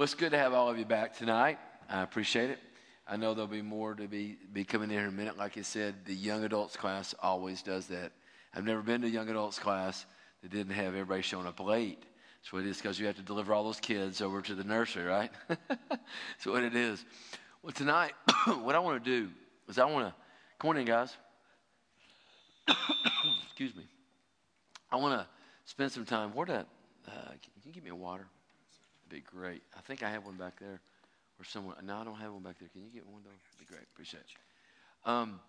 Well, it's good to have all of you back tonight. I appreciate it. I know there'll be more to be, be coming in here in a minute. Like I said, the young adults class always does that. I've never been to a young adults class that didn't have everybody showing up late. That's what it is because you have to deliver all those kids over to the nursery, right? That's what it is. Well, tonight, what I want to do is I want to, come on in, guys. Excuse me. I want to spend some time. Where that? Uh, can you give me a water? Be great. I think I have one back there, or somewhere. No, I don't have one back there. Can you get one though? That'd be great. Appreciate you. Um,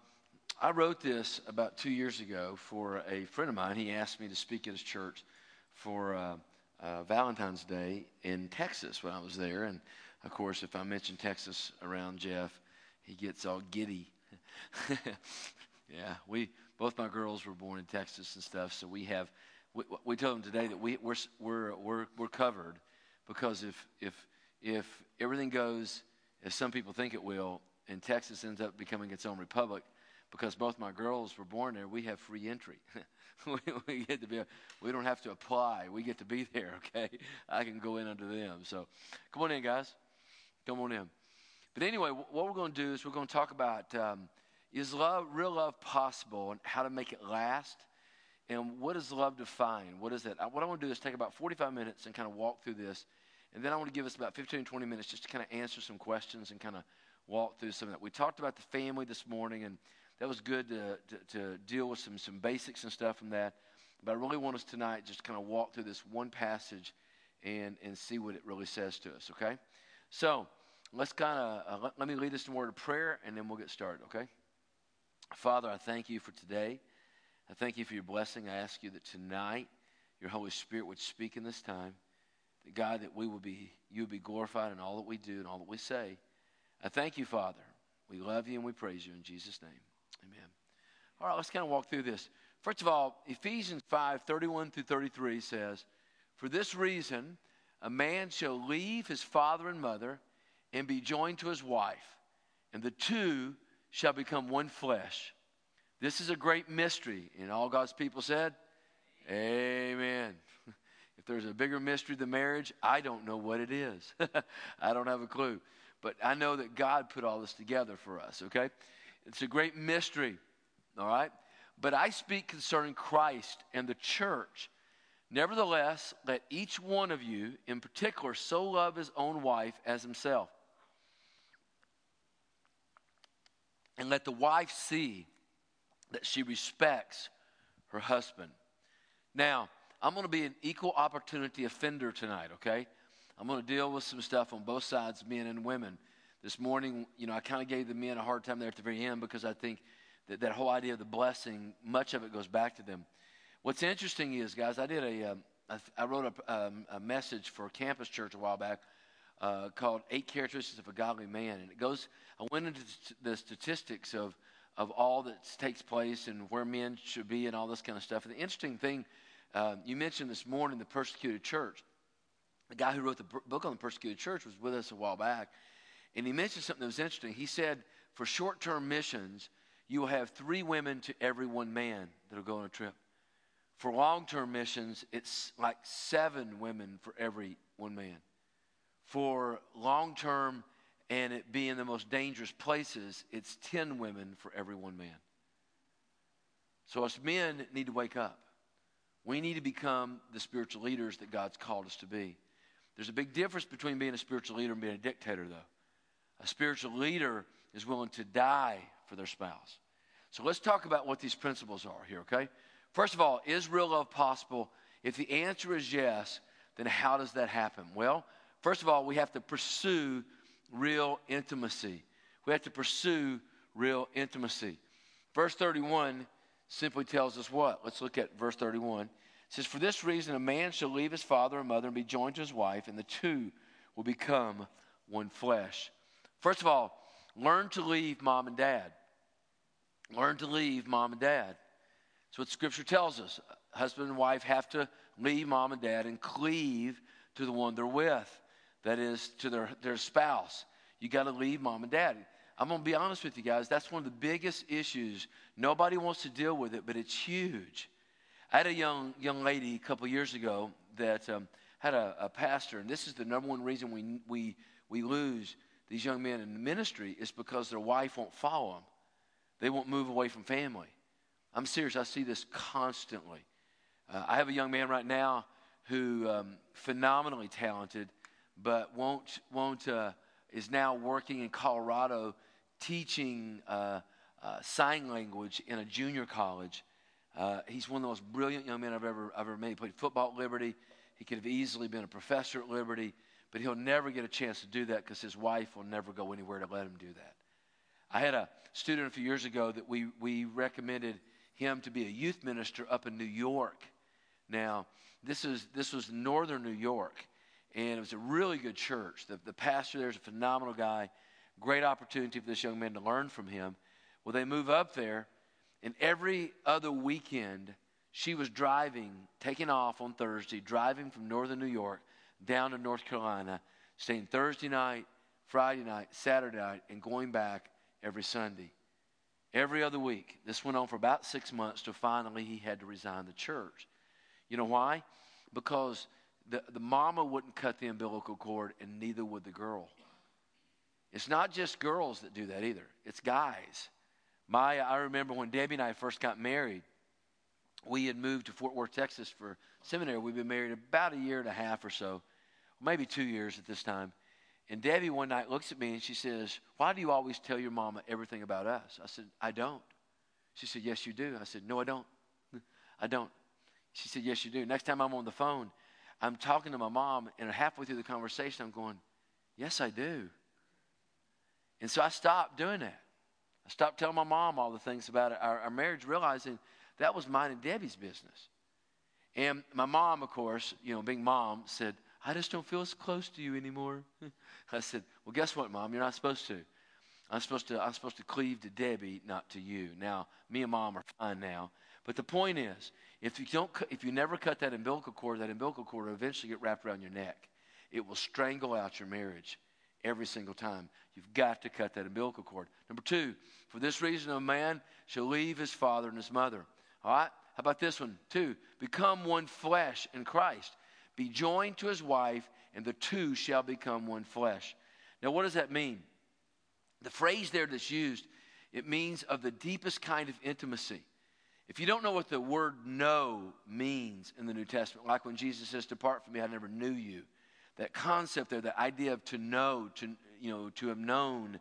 I wrote this about two years ago for a friend of mine. He asked me to speak at his church for uh, uh, Valentine's Day in Texas when I was there, and of course, if I mention Texas around Jeff, he gets all giddy. yeah, we both my girls were born in Texas and stuff, so we have. We, we told them today that we, we're, we're, we're, we're covered because if, if, if everything goes as some people think it will, and Texas ends up becoming its own republic, because both my girls were born there, we have free entry. we, we, get to be, we don't have to apply. We get to be there, okay? I can go in under them. So come on in, guys. Come on in. But anyway, what we're going to do is we're going to talk about um, is love, real love possible, and how to make it last? And what does love define? What is it? What I want to do is take about 45 minutes and kind of walk through this. And then I want to give us about 15 20 minutes just to kind of answer some questions and kind of walk through some of that. We talked about the family this morning, and that was good to, to, to deal with some, some basics and stuff from that. But I really want us tonight just kind of walk through this one passage and, and see what it really says to us, okay? So let's kind of, uh, let, let me lead us in a word of prayer, and then we'll get started, okay? Father, I thank you for today. I thank you for your blessing. I ask you that tonight your Holy Spirit would speak in this time. That God, that we would be, you would be glorified in all that we do and all that we say. I thank you, Father. We love you and we praise you in Jesus' name. Amen. All right, let's kind of walk through this. First of all, Ephesians 5 31 through 33 says, For this reason, a man shall leave his father and mother and be joined to his wife, and the two shall become one flesh. This is a great mystery. And all God's people said, Amen. If there's a bigger mystery than marriage, I don't know what it is. I don't have a clue. But I know that God put all this together for us, okay? It's a great mystery, all right? But I speak concerning Christ and the church. Nevertheless, let each one of you in particular so love his own wife as himself. And let the wife see that she respects her husband. Now, I'm going to be an equal opportunity offender tonight, okay? I'm going to deal with some stuff on both sides, men and women. This morning, you know, I kind of gave the men a hard time there at the very end because I think that that whole idea of the blessing, much of it goes back to them. What's interesting is, guys, I did a, um, I wrote a, um, a, message for Campus Church a while back uh, called Eight Characteristics of a Godly Man. And it goes, I went into the statistics of, of all that takes place and where men should be and all this kind of stuff. And the interesting thing uh, you mentioned this morning the persecuted church. The guy who wrote the book on the persecuted church was with us a while back. And he mentioned something that was interesting. He said, for short term missions, you will have three women to every one man that'll go on a trip. For long term missions, it's like seven women for every one man. For long term and it being the most dangerous places, it's 10 women for every one man. So us men need to wake up. We need to become the spiritual leaders that God's called us to be. There's a big difference between being a spiritual leader and being a dictator, though. A spiritual leader is willing to die for their spouse. So let's talk about what these principles are here, okay? First of all, is real love possible? If the answer is yes, then how does that happen? Well, first of all, we have to pursue real intimacy. We have to pursue real intimacy. Verse 31 simply tells us what? Let's look at verse 31. It says, For this reason, a man shall leave his father and mother and be joined to his wife, and the two will become one flesh. First of all, learn to leave mom and dad. Learn to leave mom and dad. That's what Scripture tells us. Husband and wife have to leave mom and dad and cleave to the one they're with, that is, to their, their spouse. You got to leave mom and dad. I'm going to be honest with you guys. That's one of the biggest issues. Nobody wants to deal with it, but it's huge. I had a young young lady a couple years ago that um, had a, a pastor, and this is the number one reason we, we, we lose these young men in the ministry is because their wife won't follow them. They won't move away from family. I'm serious. I see this constantly. Uh, I have a young man right now who um, phenomenally talented, but won't won't uh, is now working in Colorado, teaching uh, uh sign language in a junior college. Uh, he's one of the most brilliant young men I've ever I've ever met. He played football at Liberty. He could have easily been a professor at Liberty, but he'll never get a chance to do that because his wife will never go anywhere to let him do that. I had a student a few years ago that we we recommended him to be a youth minister up in New York. Now, this, is, this was northern New York, and it was a really good church. The, the pastor there is a phenomenal guy. Great opportunity for this young man to learn from him. Well, they move up there, and every other weekend, she was driving, taking off on Thursday, driving from northern New York down to North Carolina, staying Thursday night, Friday night, Saturday night, and going back every Sunday every other week. This went on for about six months till finally he had to resign the church. You know why? Because the, the mama wouldn't cut the umbilical cord, and neither would the girl. It's not just girls that do that either, it's guys. My, I remember when Debbie and I first got married, we had moved to Fort Worth, Texas for seminary. We'd been married about a year and a half or so, maybe two years at this time. And Debbie one night looks at me and she says, Why do you always tell your mama everything about us? I said, I don't. She said, Yes, you do. I said, No, I don't. I don't. She said, Yes, you do. Next time I'm on the phone, I'm talking to my mom, and halfway through the conversation, I'm going, Yes, I do. And so I stopped doing that. I stopped telling my mom all the things about our, our marriage, realizing that was mine and Debbie's business. And my mom, of course, you know, being mom, said, I just don't feel as close to you anymore. I said, Well, guess what, Mom? You're not supposed to. I'm supposed to, I'm supposed to cleave to Debbie, not to you. Now, me and Mom are fine now. But the point is, if you, don't, if you never cut that umbilical cord, that umbilical cord will eventually get wrapped around your neck. It will strangle out your marriage every single time. You've got to cut that umbilical cord. Number two, for this reason, a man shall leave his father and his mother. All right? How about this one? Two, become one flesh in Christ. Be joined to his wife, and the two shall become one flesh. Now, what does that mean? The phrase there that's used, it means of the deepest kind of intimacy. If you don't know what the word know means in the New Testament, like when Jesus says, Depart from me, I never knew you, that concept there, the idea of to know, to, you know, to have known,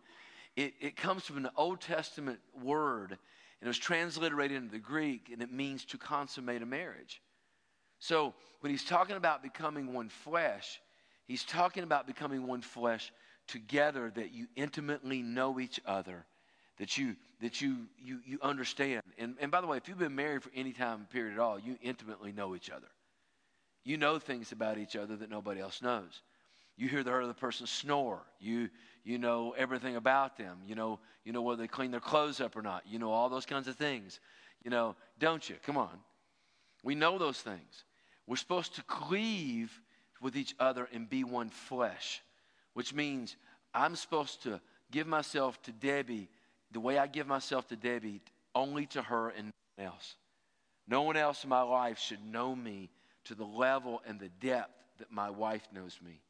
it, it comes from an Old Testament word, and it was transliterated into the Greek, and it means to consummate a marriage. So when he's talking about becoming one flesh, he's talking about becoming one flesh together that you intimately know each other, that you that you you you understand. And and by the way, if you've been married for any time period at all, you intimately know each other. You know things about each other that nobody else knows. You hear the other person snore. You you know everything about them. You know you know whether they clean their clothes up or not. You know all those kinds of things. You know, don't you? Come on. We know those things. We're supposed to cleave with each other and be one flesh, which means I'm supposed to give myself to Debbie the way I give myself to Debbie, only to her and no one else. No one else in my life should know me to the level and the depth that my wife knows me.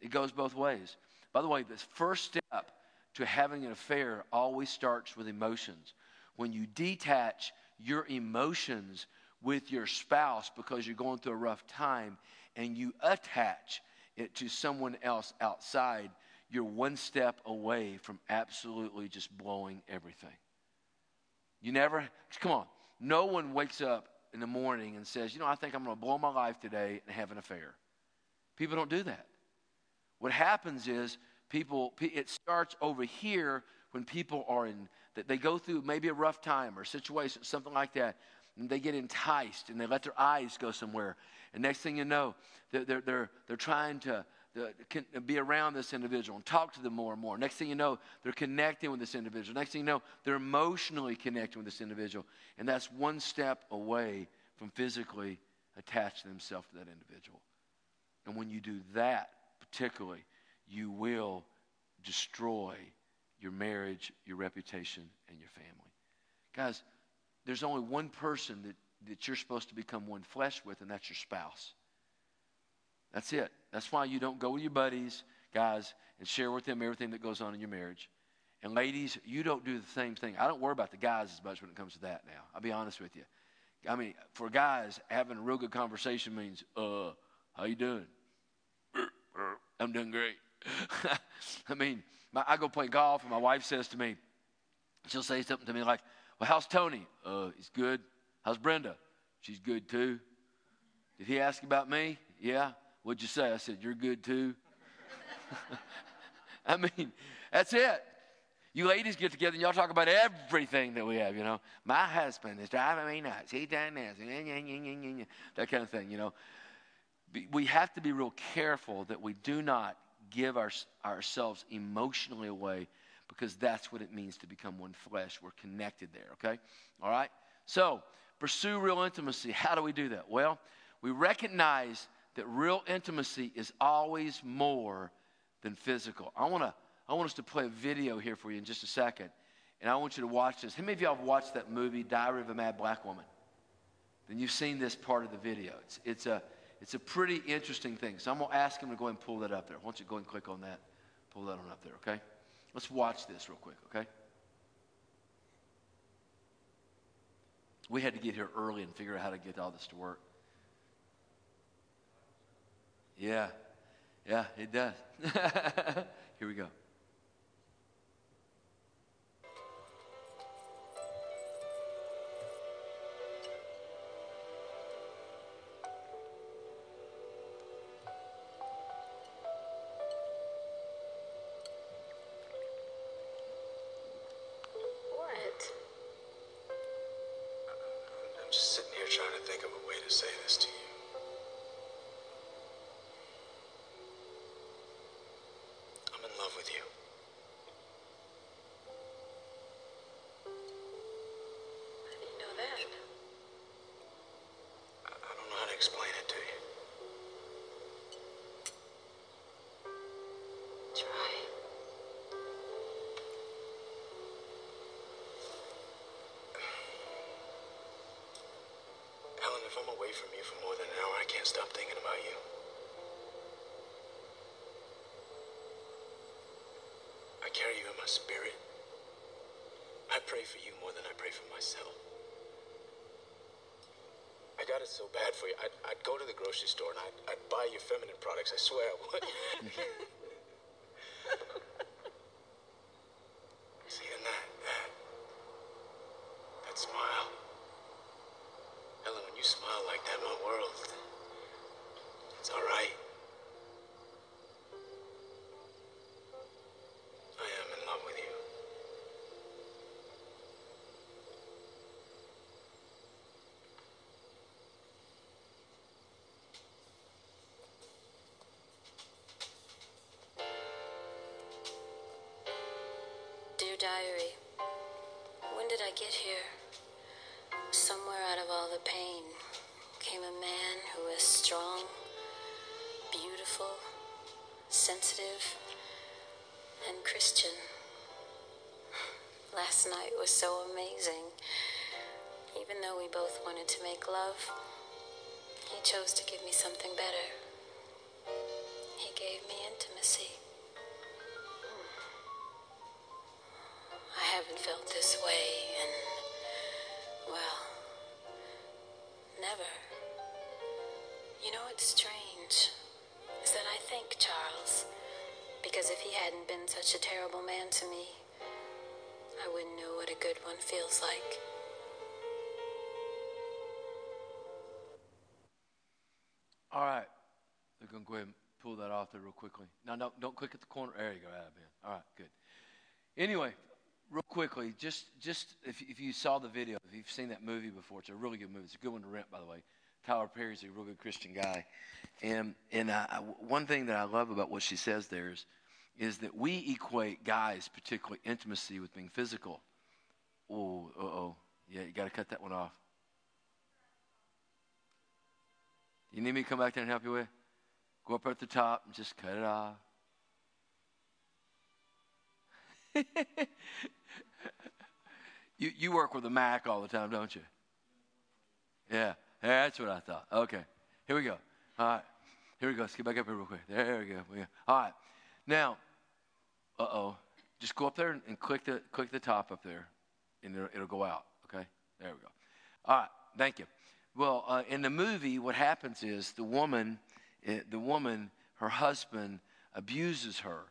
It goes both ways. By the way, the first step to having an affair always starts with emotions. When you detach your emotions with your spouse because you're going through a rough time and you attach it to someone else outside, you're one step away from absolutely just blowing everything. You never, come on, no one wakes up in the morning and says, you know, I think I'm going to blow my life today and have an affair. People don't do that. What happens is people, it starts over here when people are in, they go through maybe a rough time or situation, something like that and they get enticed and they let their eyes go somewhere. And next thing you know, they're, they're, they're, they're trying to, to be around this individual and talk to them more and more. Next thing you know, they're connecting with this individual. Next thing you know, they're emotionally connecting with this individual. And that's one step away from physically attaching themselves to that individual. And when you do that, particularly, you will destroy your marriage, your reputation, and your family. Guys, there's only one person that, that you're supposed to become one flesh with, and that's your spouse. That's it. That's why you don't go with your buddies, guys, and share with them everything that goes on in your marriage. And ladies, you don't do the same thing. I don't worry about the guys as much when it comes to that now. I'll be honest with you. I mean, for guys, having a real good conversation means, uh, how you doing? I'm doing great. I mean, my, I go play golf, and my wife says to me, she'll say something to me like, well, how's Tony? Uh, he's good. How's Brenda? She's good too. Did he ask about me? Yeah. What'd you say? I said, You're good too. I mean, that's it. You ladies get together and y'all talk about everything that we have, you know. My husband is driving me nuts. He's done this. That kind of thing, you know. We have to be real careful that we do not give our, ourselves emotionally away because that's what it means to become one flesh. We're connected there, okay? All right? So, pursue real intimacy. How do we do that? Well, we recognize that real intimacy is always more than physical. I want to I want us to play a video here for you in just a second. And I want you to watch this. How many of y'all have watched that movie, Diary of a Mad Black Woman? Then you've seen this part of the video. It's, it's, a, it's a pretty interesting thing. So I'm going to ask him to go and pull that up there. Why don't you go and click on that? Pull that on up there, okay? Let's watch this real quick, okay? We had to get here early and figure out how to get all this to work. Yeah, yeah, it does. here we go. If I'm away from you for more than an hour, I can't stop thinking about you. I carry you in my spirit. I pray for you more than I pray for myself. I got it so bad for you. I'd, I'd go to the grocery store and I'd, I'd buy your feminine products. I swear I would. sensitive, and Christian. Last night was so amazing. Even though we both wanted to make love, he chose to give me something better. He gave me intimacy. I haven't felt this way in, well, never. You know what's strange is that I think Charles, because if he hadn't been such a terrible man to me, I wouldn't know what a good one feels like. All right. We're going to go ahead and pull that off there real quickly. Now, no, don't click at the corner. There you go, Adam. All right, good. Anyway, real quickly, just just if, if you saw the video, if you've seen that movie before, it's a really good movie. It's a good one to rent, by the way. Tyler Perry's a real good Christian guy, and and I, one thing that I love about what she says there is, is that we equate guys, particularly intimacy, with being physical. Oh, uh oh, yeah, you got to cut that one off. You need me to come back there and help you with? Go up at the top and just cut it off. You, you work with a Mac all the time, don't you? Yeah. That's what I thought. Okay, here we go. All right. Here we go. Let's get back up here real quick. There we go. Yeah. All right. Now, uh oh. Just go up there and, and, click the click the top up there, and it'll, it'll, go out. Okay. There we go. All right. Thank you. Well, uh, in the movie, what happens is the woman, uh, the woman, her husband abuses her,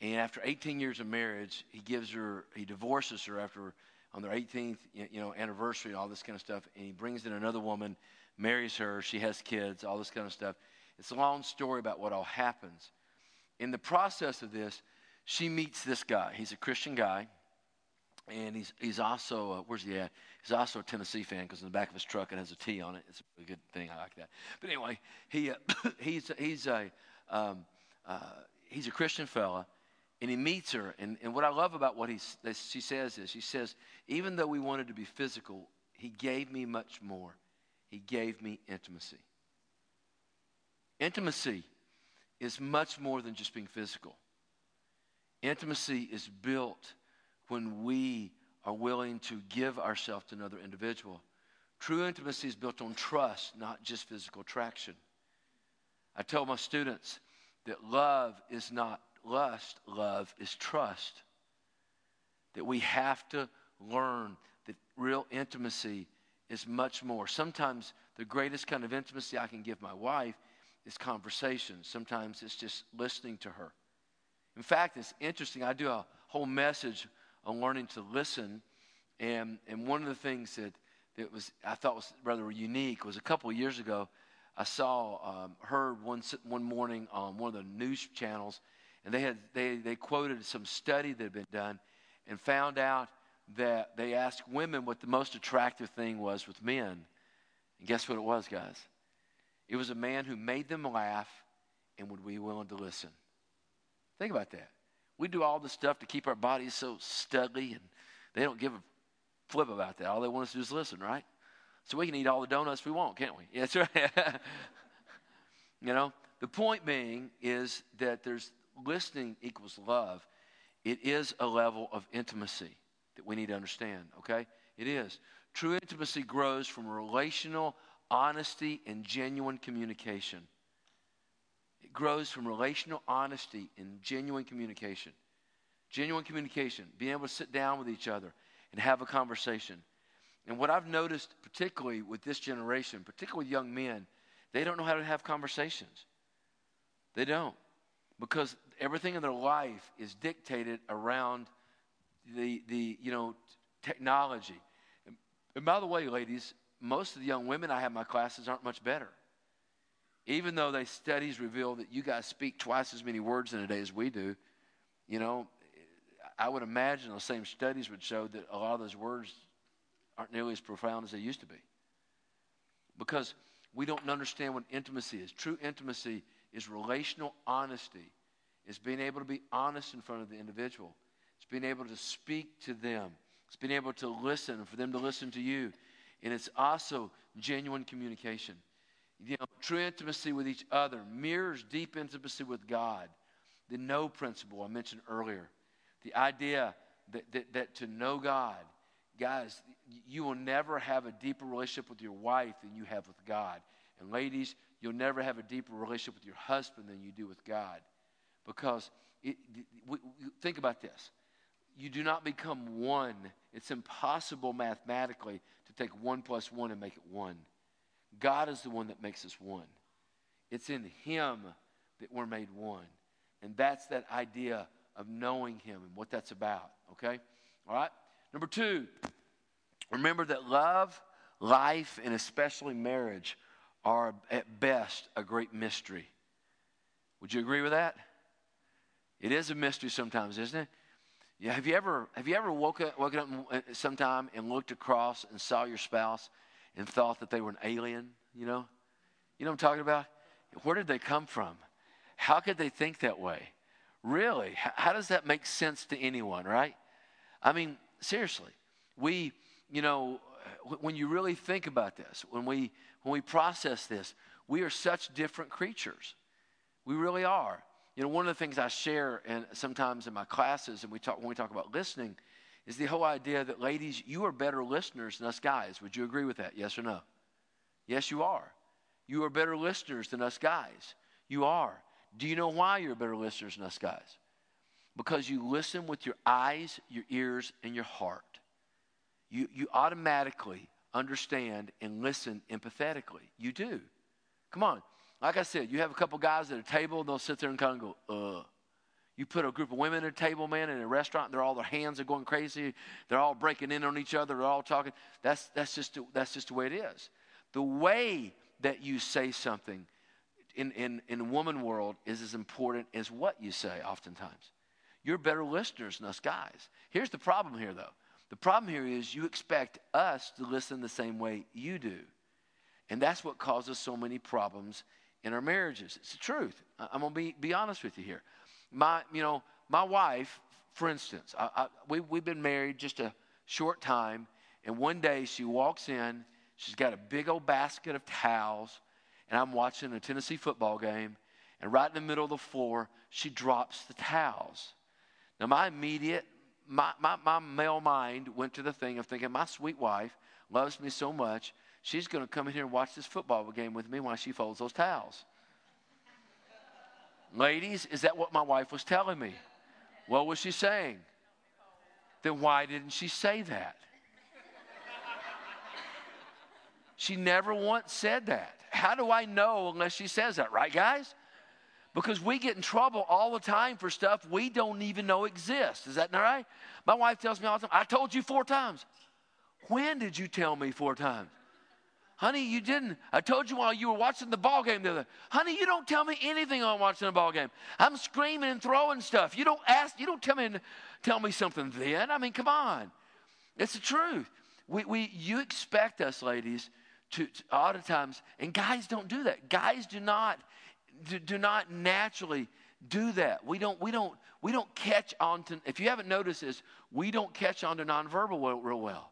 and after 18 years of marriage, he gives her, he divorces her after on their 18th, you know, anniversary, and all this kind of stuff, and he brings in another woman, marries her, she has kids, all this kind of stuff. It's a long story about what all happens. In the process of this, she meets this guy. He's a Christian guy, and he's he's also uh, where's he at? He's also a Tennessee fan because in the back of his truck it has a T on it. It's a good thing. I like that. But anyway, he uh, he's he's a um, uh, he's a Christian fella, and he meets her. And, and what I love about what he she says is she says even though we wanted to be physical, he gave me much more. He gave me intimacy. Intimacy is much more than just being physical. Intimacy is built when we are willing to give ourselves to another individual. True intimacy is built on trust, not just physical attraction. I tell my students that love is not lust, love is trust. That we have to learn that real intimacy is much more. Sometimes the greatest kind of intimacy I can give my wife is conversation. Sometimes it's just listening to her. In fact, it's interesting. I do a whole message on learning to listen, and and one of the things that that was I thought was rather unique was a couple of years ago. I saw um, heard one one morning on one of the news channels, and they had they they quoted some study that had been done, and found out that they asked women what the most attractive thing was with men. And guess what it was, guys? It was a man who made them laugh and would be willing to listen. Think about that. We do all this stuff to keep our bodies so studly, and they don't give a flip about that. All they want us to do is listen, right? So we can eat all the donuts we want, can't we? That's right. you know, the point being is that there's listening equals love. It is a level of intimacy that we need to understand, okay? It is. True intimacy grows from relational honesty and genuine communication. It grows from relational honesty and genuine communication. Genuine communication, being able to sit down with each other and have a conversation. And what I've noticed, particularly with this generation, particularly with young men, they don't know how to have conversations. They don't. Because everything in their life is dictated around the, the you know, technology. And by the way, ladies, most of the young women I have in my classes aren't much better. Even though they studies reveal that you guys speak twice as many words in a day as we do, you know, I would imagine those same studies would show that a lot of those words aren't nearly as profound as they used to be. Because we don't understand what intimacy is. True intimacy is relational honesty. It's being able to be honest in front of the individual. It's being able to speak to them. It's being able to listen and for them to listen to you. And it's also genuine communication. You know, true intimacy with each other mirrors deep intimacy with God. The know principle I mentioned earlier. The idea that, that, that to know God, guys, you will never have a deeper relationship with your wife than you have with God. And ladies, you'll never have a deeper relationship with your husband than you do with God. Because it, we, we, think about this you do not become one. It's impossible mathematically to take one plus one and make it one. God is the one that makes us one. It's in Him that we're made one. And that's that idea of knowing Him and what that's about, okay? All right? Number two, remember that love, life, and especially marriage are at best a great mystery. Would you agree with that? It is a mystery sometimes, isn't it? Yeah, have you ever have you ever woken up, woken up uh, sometime and looked across and saw your spouse and thought that they were an alien? You know, you know what I'm talking about. Where did they come from? How could they think that way? Really, how does that make sense to anyone? Right? I mean, seriously, we, you know, when you really think about this, when we when we process this, we are such different creatures. We really are. You know, one of the things I share and sometimes in my classes, and we talk when we talk about listening, is the whole idea that ladies, you are better listeners than us guys. Would you agree with that? Yes or no? Yes, you are. You are better listeners than us guys. You are. Do you know why you're better listeners than us guys? Because you listen with your eyes, your ears, and your heart. You, you automatically understand and listen empathetically. You do. Come on. Like I said, you have a couple guys at a table, and they'll sit there and kind of go, uh. You put a group of women at a table, man, in a restaurant, they're all their hands are going crazy. They're all breaking in on each other. They're all talking. That's, that's, just, that's just the way it is. The way that you say something in, in, in woman world is as important as what you say oftentimes. You're better listeners than us guys. Here's the problem here, though. The problem here is you expect us to listen the same way you do. And that's what causes so many problems in our marriages. It's the truth. I'm going to be, be honest with you here. My, you know, my wife, for instance, I, I, we, we've been married just a short time, and one day she walks in, she's got a big old basket of towels, and I'm watching a Tennessee football game, and right in the middle of the floor, she drops the towels. Now, my immediate, my, my, my male mind went to the thing of thinking, my sweet wife loves me so much, she's going to come in here and watch this football game with me while she folds those towels. Ladies, is that what my wife was telling me? What was she saying? Then why didn't she say that? She never once said that. How do I know unless she says that, right, guys? Because we get in trouble all the time for stuff we don't even know exists. Is that not right? My wife tells me all the time, I told you four times. When did you tell me four times? Honey, you didn't. I told you while you were watching the ball game the other. Honey, you don't tell me anything on watching the ball game. I'm screaming and throwing stuff. You don't ask. You don't tell me tell me something then. I mean, come on. It's the truth. We, we you expect us, ladies, to, to a lot of times, and guys don't do that. Guys do not do, do not naturally do that. We don't we don't we don't catch on to. If you haven't noticed this, we don't catch on to nonverbal real well.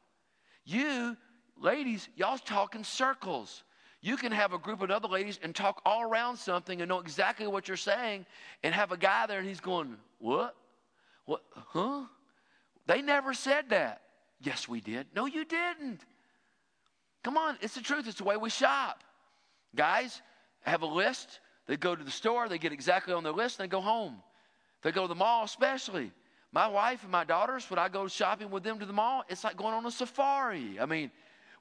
You ladies, y'all's talking circles. You can have a group of other ladies and talk all around something and know exactly what you're saying, and have a guy there and he's going, What? What? Huh? They never said that. Yes, we did. No, you didn't. Come on, it's the truth. It's the way we shop. Guys have a list. They go to the store, they get exactly on their list, and they go home. They go to the mall, especially. My wife and my daughters, when I go shopping with them to the mall, it's like going on a safari. I mean,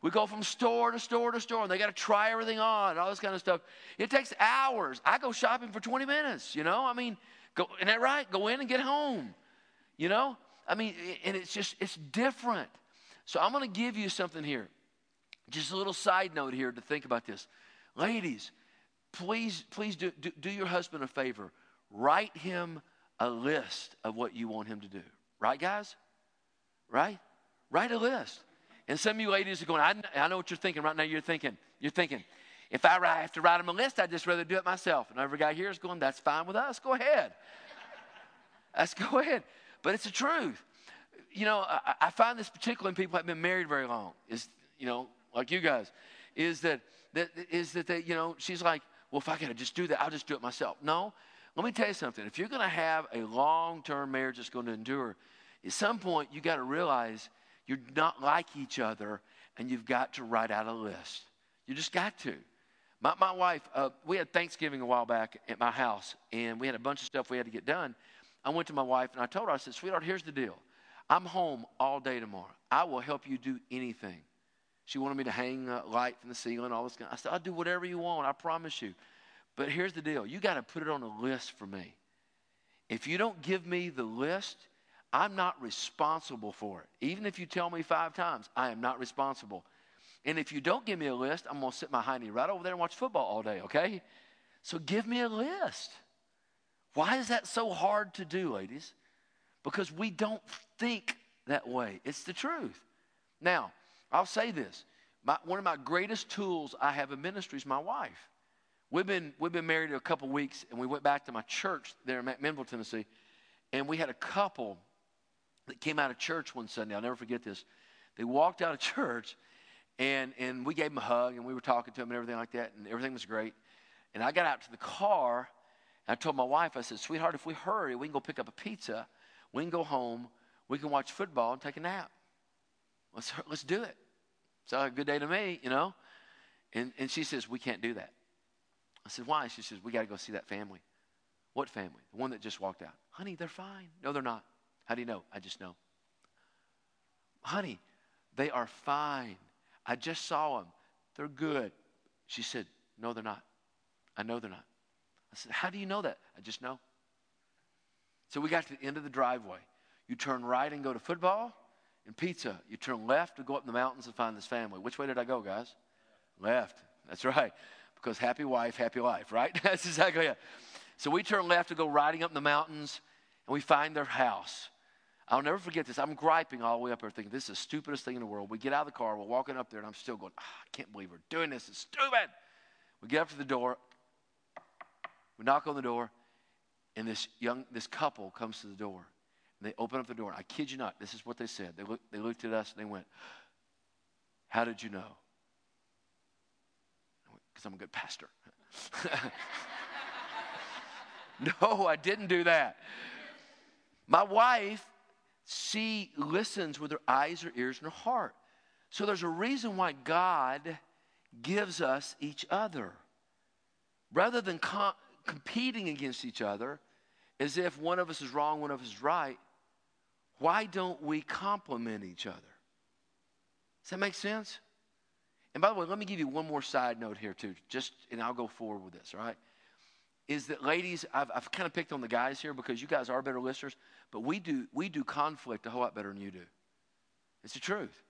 we go from store to store to store, and they got to try everything on and all this kind of stuff. It takes hours. I go shopping for 20 minutes, you know? I mean, go, isn't that right? Go in and get home, you know? I mean, and it's just, it's different. So I'm going to give you something here. Just a little side note here to think about this. Ladies, please, please do, do, do your husband a favor. Write him a list of what you want him to do. Right, guys? Right? Write a list. And some of you ladies are going, I, I know what you're thinking right now. You're thinking, you're thinking, if I have to write him a list, I'd just rather do it myself. And every guy here is going, that's fine with us. Go ahead. Let's go ahead. But it's the truth. You know, I, I find this particularly in people who have been married very long, is, you know, like you guys, is that, that is that they, you know, she's like, well, if I gotta just do that, I'll just do it myself. No, let me tell you something. If you're gonna have a long-term marriage that's gonna endure, at some point you gotta realize you're not like each other, and you've got to write out a list. You just got to. My, my wife, uh, we had Thanksgiving a while back at my house, and we had a bunch of stuff we had to get done. I went to my wife and I told her, I said, sweetheart, here's the deal. I'm home all day tomorrow. I will help you do anything. She wanted me to hang a light from the ceiling, all this kind I said, I'll do whatever you want, I promise you. But here's the deal you got to put it on a list for me. If you don't give me the list, I'm not responsible for it. Even if you tell me five times, I am not responsible. And if you don't give me a list, I'm going to sit my hiney right over there and watch football all day, okay? So give me a list. Why is that so hard to do, ladies? Because we don't think that way. It's the truth. Now, I'll say this. My, one of my greatest tools I have in ministry is my wife. We've been, we've been married a couple weeks, and we went back to my church there in Memphis, Tennessee, and we had a couple that came out of church one Sunday. I'll never forget this. They walked out of church, and, and we gave them a hug, and we were talking to them and everything like that, and everything was great. And I got out to the car, and I told my wife, I said, sweetheart, if we hurry, we can go pick up a pizza, we can go home, we can watch football and take a nap. Let's, let's do it. It's a good day to me, you know. And, and she says, we can't do that. I said, Why? She says, We got to go see that family. What family? The one that just walked out. Honey, they're fine. No, they're not. How do you know? I just know. Honey, they are fine. I just saw them. They're good. She said, No, they're not. I know they're not. I said, How do you know that? I just know. So we got to the end of the driveway. You turn right and go to football and pizza. You turn left to go up in the mountains and find this family. Which way did I go, guys? Left. That's right. Because happy wife, happy life, right? That's exactly it. So we turn left to go riding up in the mountains and we find their house. I'll never forget this. I'm griping all the way up there thinking, this is the stupidest thing in the world. We get out of the car, we're walking up there, and I'm still going, oh, I can't believe we're doing this. It's stupid. We get up to the door, we knock on the door, and this young, this couple comes to the door. And they open up the door. I kid you not, this is what they said. They, look, they looked at us and they went, How did you know? Because I'm a good pastor. no, I didn't do that. My wife, she listens with her eyes, her ears, and her heart. So there's a reason why God gives us each other. Rather than com- competing against each other as if one of us is wrong, one of us is right, why don't we complement each other? Does that make sense? And by the way, let me give you one more side note here, too, just, and I'll go forward with this, all right? Is that ladies, I've, I've kind of picked on the guys here because you guys are better listeners, but we do, we do conflict a whole lot better than you do. It's the truth.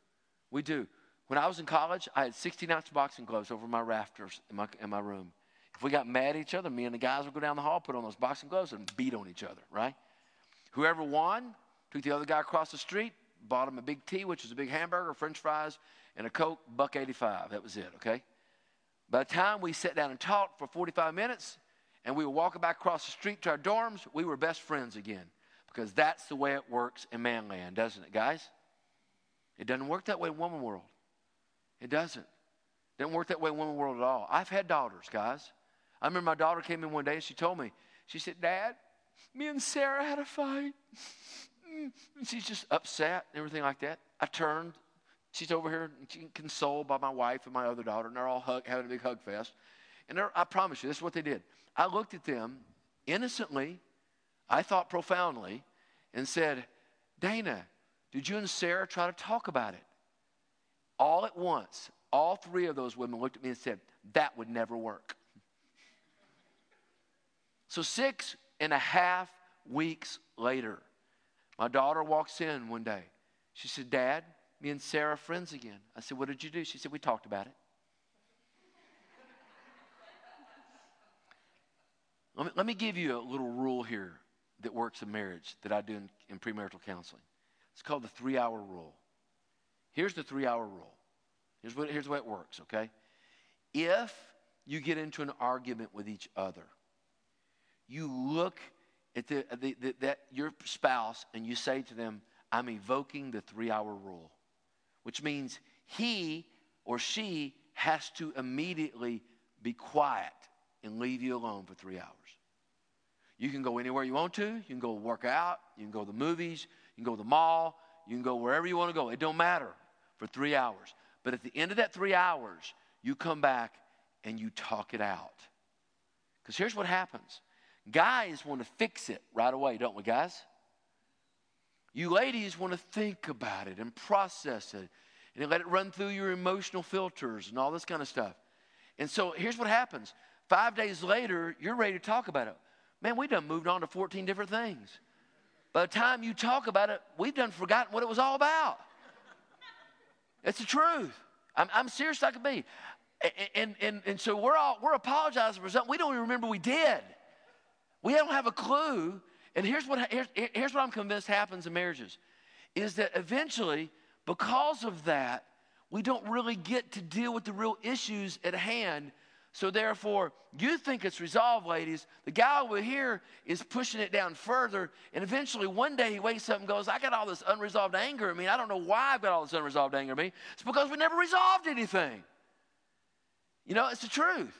We do. When I was in college, I had 16 ounce boxing gloves over my rafters in my, in my room. If we got mad at each other, me and the guys would go down the hall, put on those boxing gloves, and beat on each other, right? Whoever won took the other guy across the street, bought him a big tea, which was a big hamburger, french fries, and a Coke, buck 85. That was it, okay? By the time we sat down and talked for 45 minutes, and we were walking back across the street to our dorms, we were best friends again. Because that's the way it works in manland, doesn't it, guys? It doesn't work that way in woman world. It doesn't. It doesn't work that way in woman world at all. I've had daughters, guys. I remember my daughter came in one day and she told me, she said, Dad, me and Sarah had a fight. Mm, and she's just upset and everything like that. I turned. She's over here consoled by my wife and my other daughter, and they're all hug, having a big hug fest. And I promise you, this is what they did. I looked at them innocently, I thought profoundly, and said, Dana, did you and Sarah try to talk about it? All at once, all three of those women looked at me and said, That would never work. So, six and a half weeks later, my daughter walks in one day. She said, Dad, me and Sarah friends again. I said, What did you do? She said, We talked about it. let, me, let me give you a little rule here that works in marriage that I do in, in premarital counseling. It's called the three hour rule. Here's the three hour rule. Here's, what, here's the way it works, okay? If you get into an argument with each other, you look at the, uh, the, the, that your spouse and you say to them, I'm evoking the three hour rule, which means he or she has to immediately be quiet and leave you alone for three hours. You can go anywhere you want to. You can go work out. You can go to the movies. You can go to the mall. You can go wherever you want to go. It don't matter for three hours. But at the end of that three hours, you come back and you talk it out. Because here's what happens Guys want to fix it right away, don't we, guys? You ladies want to think about it and process it and let it run through your emotional filters and all this kind of stuff. And so here's what happens five days later, you're ready to talk about it. Man, we done moved on to 14 different things. By the time you talk about it, we've done forgotten what it was all about. It's the truth. I'm, I'm serious I could be. And, and, and, so we're all we're apologizing for something we don't even remember we did. We don't have a clue. And here's what, here's, here's what I'm convinced happens in marriages is that eventually, because of that, we don't really get to deal with the real issues at hand. So, therefore, you think it's resolved, ladies. The guy over here is pushing it down further. And eventually, one day he wakes up and goes, I got all this unresolved anger in me. I don't know why I've got all this unresolved anger in me. It's because we never resolved anything. You know, it's the truth.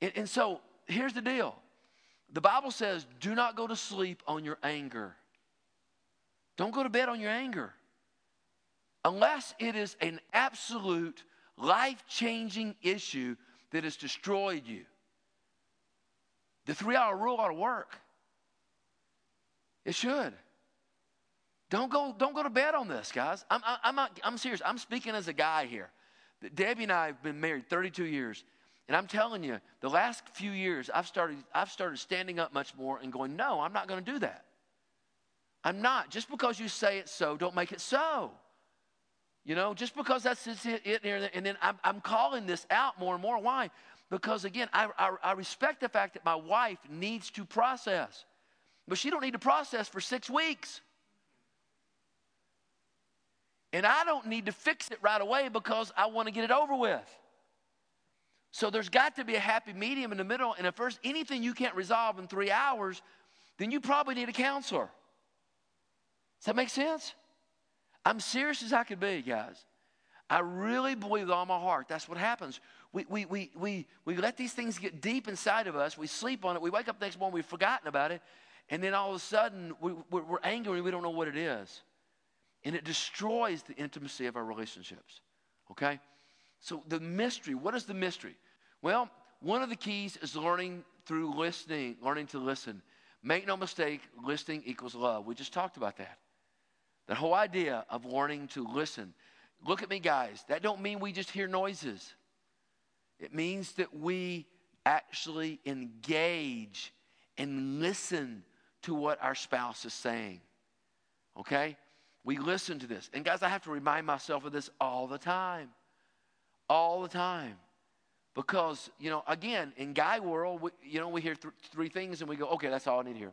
And, and so, here's the deal the Bible says, do not go to sleep on your anger. Don't go to bed on your anger. Unless it is an absolute life changing issue that has destroyed you. The three hour rule ought to work. It should. Don't go, don't go to bed on this, guys. I'm, I'm, not, I'm serious. I'm speaking as a guy here. Debbie and I have been married 32 years. And I'm telling you, the last few years, I've started, I've started standing up much more and going, no, I'm not going to do that. I'm not. Just because you say it so, don't make it so. You know, just because that's it, it and then I'm, I'm, calling this out more and more. Why? Because again, I, I, I respect the fact that my wife needs to process, but she don't need to process for six weeks. And I don't need to fix it right away because I want to get it over with. So there's got to be a happy medium in the middle. And if there's anything you can't resolve in three hours, then you probably need a counselor. Does that make sense? I'm serious as I could be, guys. I really believe with all my heart that's what happens. We, we, we, we, we let these things get deep inside of us. We sleep on it. We wake up the next morning, we've forgotten about it. And then all of a sudden, we, we're, angry and we don't know what it is. And it destroys the intimacy of our relationships. Okay? So, the mystery what is the mystery? Well, one of the keys is learning through listening, learning to listen. Make no mistake, listening equals love. We just talked about that. The whole idea of learning to listen. Look at me, guys. That don't mean we just hear noises. It means that we actually engage and listen to what our spouse is saying. Okay? We listen to this. And guys, I have to remind myself of this all the time. All the time. Because, you know, again, in guy world, we, you know, we hear th- three things and we go, okay, that's all I need hear.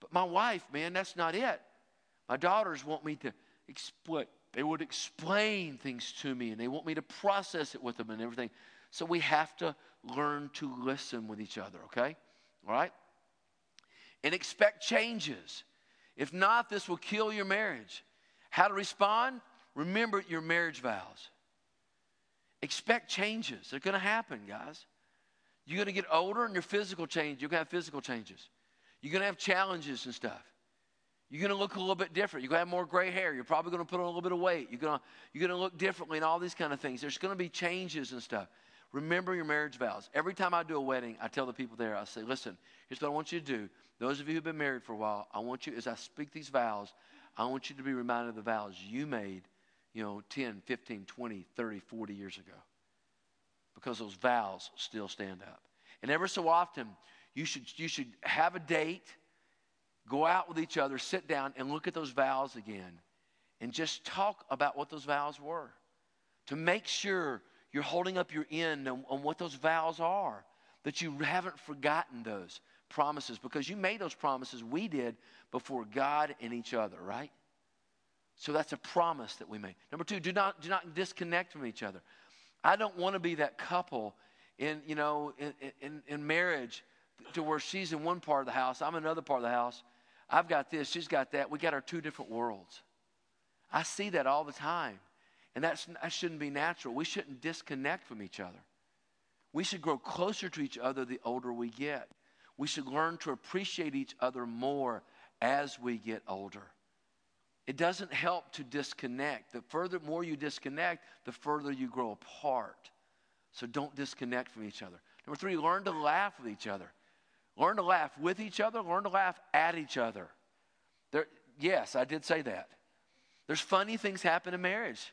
But my wife, man, that's not it. My daughters want me to explain. They would explain things to me and they want me to process it with them and everything. So we have to learn to listen with each other, okay? All right? And expect changes. If not, this will kill your marriage. How to respond? Remember your marriage vows. Expect changes. They're going to happen, guys. You're going to get older and your physical change. You're going to have physical changes. You're going to have challenges and stuff. You're going to look a little bit different. You're going to have more gray hair. You're probably going to put on a little bit of weight. You're going to, you're going to look differently and all these kind of things. There's going to be changes and stuff. Remember your marriage vows. Every time I do a wedding, I tell the people there, I say, listen, here's what I want you to do. Those of you who've been married for a while, I want you, as I speak these vows, I want you to be reminded of the vows you made, you know, 10, 15, 20, 30, 40 years ago. Because those vows still stand up. And ever so often, you should, you should have a date, go out with each other, sit down, and look at those vows again. And just talk about what those vows were. To make sure you're holding up your end on, on what those vows are, that you haven't forgotten those promises because you made those promises, we did, before God and each other, right? So that's a promise that we make. Number two, do not, do not disconnect from each other. I don't want to be that couple in, you know, in, in, in marriage to where she's in one part of the house, I'm in another part of the house. I've got this, she's got that. We got our two different worlds. I see that all the time. And that's, that shouldn't be natural. We shouldn't disconnect from each other. We should grow closer to each other the older we get. We should learn to appreciate each other more as we get older. It doesn't help to disconnect. The further more you disconnect, the further you grow apart. So don't disconnect from each other. Number three, learn to laugh with each other. Learn to laugh with each other, learn to laugh at each other. There, yes, I did say that. There's funny things happen in marriage.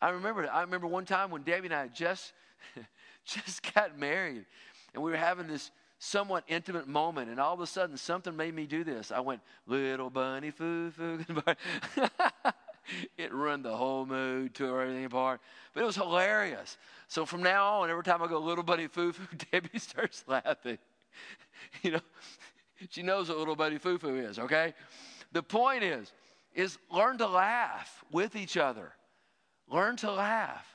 I remember I remember one time when Debbie and I just just got married and we were having this somewhat intimate moment, and all of a sudden something made me do this. I went, little bunny foo foo. it ruined the whole mood, tore everything apart. But it was hilarious. So from now on, every time I go little bunny foo foo, Debbie starts laughing. you know, she knows what little bunny foo foo is, okay? The point is, is learn to laugh with each other. Learn to laugh.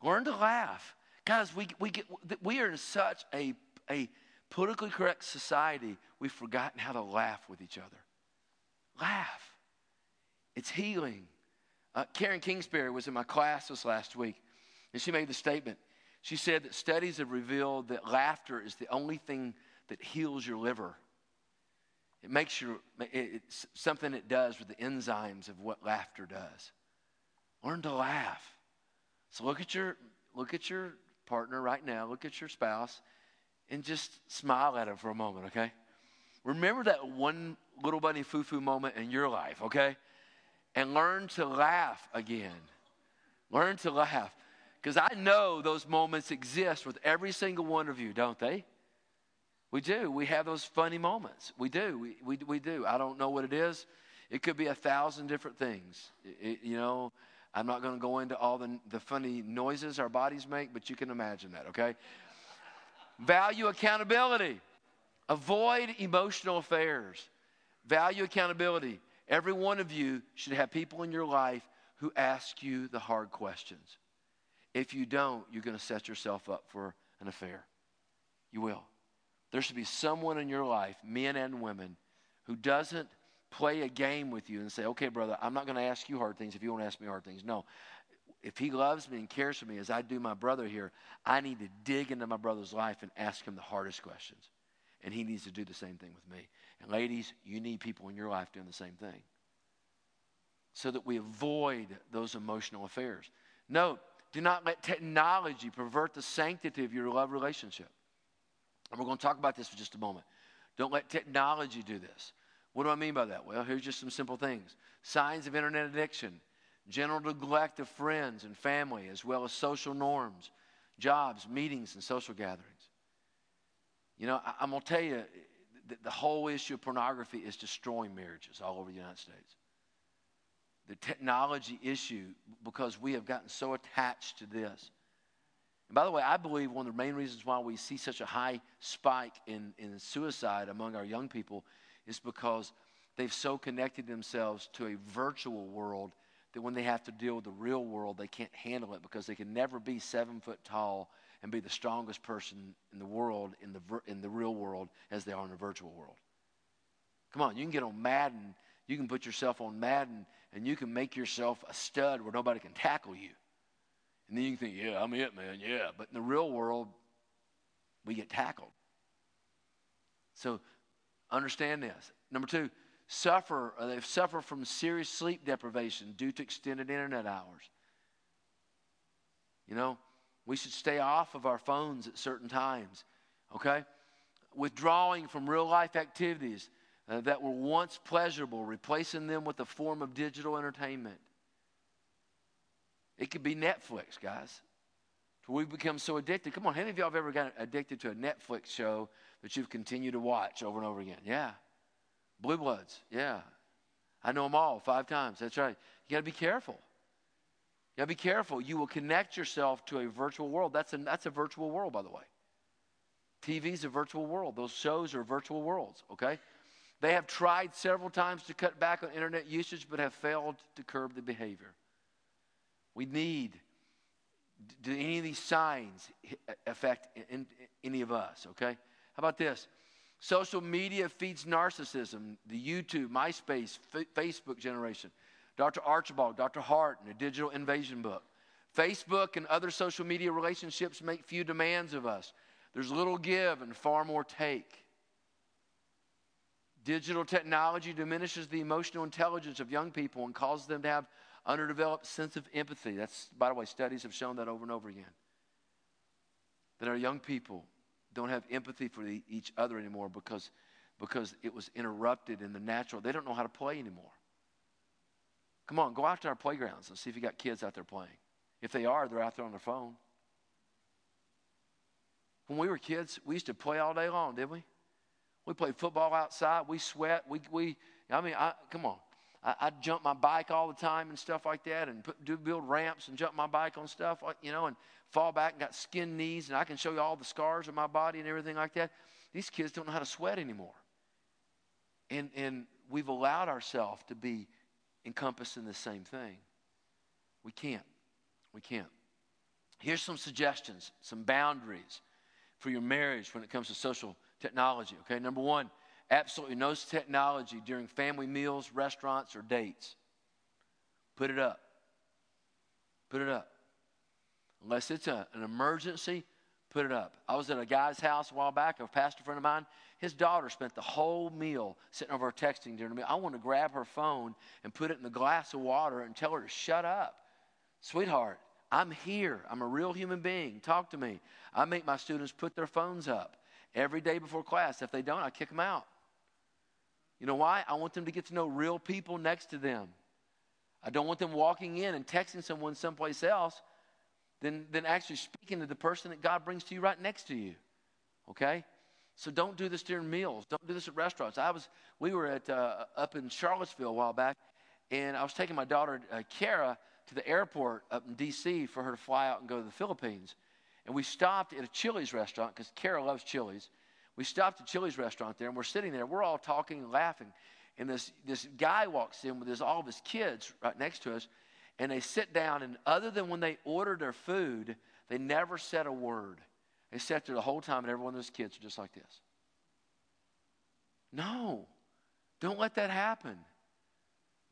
Learn to laugh. Guys, we, we, get, we are in such a, a politically correct society, we've forgotten how to laugh with each other. Laugh. It's healing. Uh, Karen Kingsbury was in my class this last week, and she made the statement. She said that studies have revealed that laughter is the only thing that heals your liver. It makes your, it's something it does with the enzymes of what laughter does. Learn to laugh. So look at your, look at your partner right now, look at your spouse, and just smile at him for a moment, okay? Remember that one little bunny foo foo moment in your life, okay? And learn to laugh again. Learn to laugh. Because I know those moments exist with every single one of you, don't they? We do. We have those funny moments. We do. We, we, we do. I don't know what it is. It could be a thousand different things. It, you know, I'm not going to go into all the, the funny noises our bodies make, but you can imagine that, okay? Value accountability. Avoid emotional affairs. Value accountability. Every one of you should have people in your life who ask you the hard questions. If you don't, you're going to set yourself up for an affair. You will. There should be someone in your life, men and women, who doesn't play a game with you and say, okay, brother, I'm not going to ask you hard things if you won't ask me hard things. No. If he loves me and cares for me as I do my brother here, I need to dig into my brother's life and ask him the hardest questions. And he needs to do the same thing with me. And ladies, you need people in your life doing the same thing so that we avoid those emotional affairs. Note, do not let technology pervert the sanctity of your love relationship. And we're going to talk about this for just a moment. Don't let technology do this. What do I mean by that? Well, here's just some simple things signs of internet addiction, general neglect of friends and family, as well as social norms, jobs, meetings, and social gatherings. You know, I, am going to tell you the, the whole issue of pornography is destroying marriages all over the United States. The technology issue, because we have gotten so attached to this. And by the way, I believe one of the main reasons why we see such a high spike in, in suicide among our young people is because they've so connected themselves to a virtual world that when they have to deal with the real world, they can't handle it because they can never be seven foot tall and be the strongest person in the world, in the, in the real world, as they are in the virtual world. Come on, you can get on Madden, you can put yourself on Madden, and you can make yourself a stud where nobody can tackle you. And then you can think, yeah, I'm it, man, yeah. But in the real world, we get tackled. So Understand this. Number two, suffer, uh, they suffer from serious sleep deprivation due to extended internet hours. You know, we should stay off of our phones at certain times, okay? Withdrawing from real life activities uh, that were once pleasurable, replacing them with a form of digital entertainment. It could be Netflix, guys. We've become so addicted. Come on, how many of y'all have ever got addicted to a Netflix show that you've continued to watch over and over again? Yeah. Blue Bloods, yeah. I know them all five times. That's right. You got to be careful. You got to be careful. You will connect yourself to a virtual world. That's a, that's a virtual world, by the way. TV's a virtual world. Those shows are virtual worlds, okay? They have tried several times to cut back on internet usage, but have failed to curb the behavior. We need do any of these signs affect any of us, okay? How about this? Social media feeds narcissism, the YouTube, MySpace, F- Facebook generation. Dr. Archibald, Dr. Hart, in a digital invasion book. Facebook and other social media relationships make few demands of us. There's little give and far more take. Digital technology diminishes the emotional intelligence of young people and causes them to have underdeveloped sense of empathy. That's, by the way, studies have shown that over and over again. That our young people don't have empathy for the, each other anymore because, because it was interrupted in the natural. They don't know how to play anymore. Come on, go out to our playgrounds and see if you got kids out there playing. If they are, they're out there on their phone. When we were kids, we used to play all day long, didn't we? We played football outside. We sweat. We, we I mean, I, come on. I, I'd jump my bike all the time and stuff like that, and put, do build ramps and jump my bike on stuff, you know, and fall back and got skin knees, and I can show you all the scars of my body and everything like that. These kids don't know how to sweat anymore, and and we've allowed ourselves to be encompassed in the same thing. We can't. We can't. Here's some suggestions, some boundaries for your marriage when it comes to social technology. Okay, number one absolutely no technology during family meals, restaurants, or dates. Put it up. Put it up. Unless it's a, an emergency, put it up. I was at a guy's house a while back, a pastor friend of mine. His daughter spent the whole meal sitting over texting during the meal. I want to grab her phone and put it in the glass of water and tell her to shut up. Sweetheart, I'm here. I'm a real human being. Talk to me. I make my students put their phones up. every day before class. If they don't, I kick them out. You know why? I want them to get to know real people next to them. I don't want them walking in and texting someone someplace else than, than actually speaking to the person that God brings to you right next to you. Okay? So don't do this during meals. Don't do this at restaurants. I was, we were at uh, up in Charlottesville a while back, and I was taking my daughter uh, Kara to the airport up in D.C. for her to fly out and go to the Philippines. And we stopped at a Chili's restaurant because Kara loves Chili's. We stopped at Chili's restaurant there, and we're sitting there. We're all talking and laughing. And this, this guy walks in with his, all of his kids right next to us, and they sit down. And other than when they ordered their food, they never said a word. They sat there the whole time, and every one of those kids are just like this. No, don't let that happen.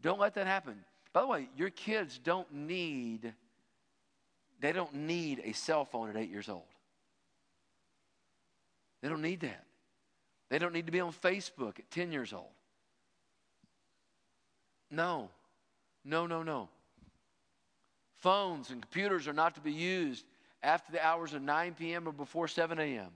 Don't let that happen. By the way, your kids don't need they don't need a cell phone at 8 years old. They don't need that. They don't need to be on Facebook at 10 years old. No. No, no, no. Phones and computers are not to be used after the hours of 9 p.m. or before 7 a.m.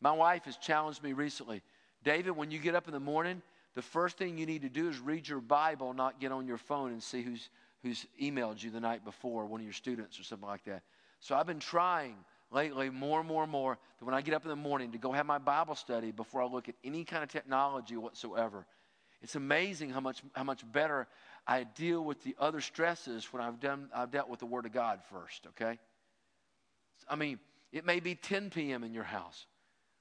My wife has challenged me recently David, when you get up in the morning, the first thing you need to do is read your Bible, not get on your phone and see who's, who's emailed you the night before, one of your students or something like that. So I've been trying lately more and more and more that when I get up in the morning to go have my Bible study before I look at any kind of technology whatsoever. It's amazing how much, how much better I deal with the other stresses when I've, done, I've dealt with the Word of God first, okay? I mean, it may be 10 p.m. in your house,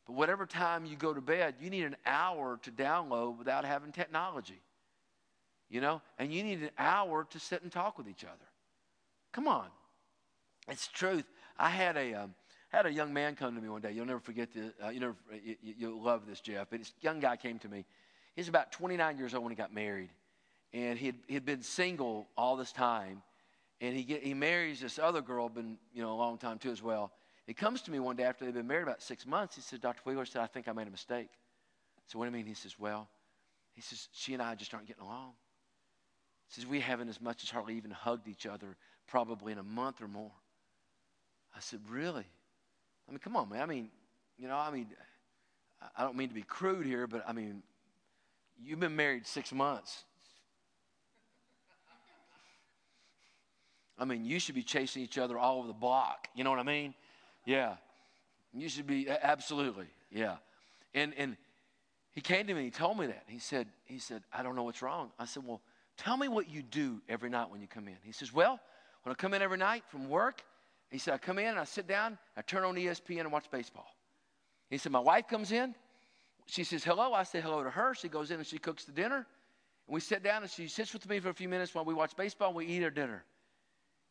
but whatever time you go to bed, you need an hour to download without having technology. You know? And you need an hour to sit and talk with each other. Come on. It's truth. I had a, um, had a young man come to me one day. You'll never forget this. Uh, you never, you, you'll love this, Jeff. But this young guy came to me. He was about 29 years old when he got married. And he had, he had been single all this time and he, get, he marries this other girl, been you know a long time too as well. He comes to me one day after they've been married about six months. He said, Dr. Wheeler said, I think I made a mistake. So what do you mean? He says, Well, he says, she and I just aren't getting along. He says, We haven't as much as hardly even hugged each other probably in a month or more. I said, Really? I mean, come on, man. I mean, you know, I mean, I don't mean to be crude here, but I mean, you've been married six months. I mean, you should be chasing each other all over the block. You know what I mean? Yeah. You should be absolutely. Yeah. And and he came to me, he told me that. He said, he said, I don't know what's wrong. I said, Well, tell me what you do every night when you come in. He says, Well, when I come in every night from work, he said, I come in and I sit down, I turn on ESPN and watch baseball. He said, My wife comes in, she says hello. I say hello to her. She goes in and she cooks the dinner. And we sit down and she sits with me for a few minutes while we watch baseball and we eat our dinner.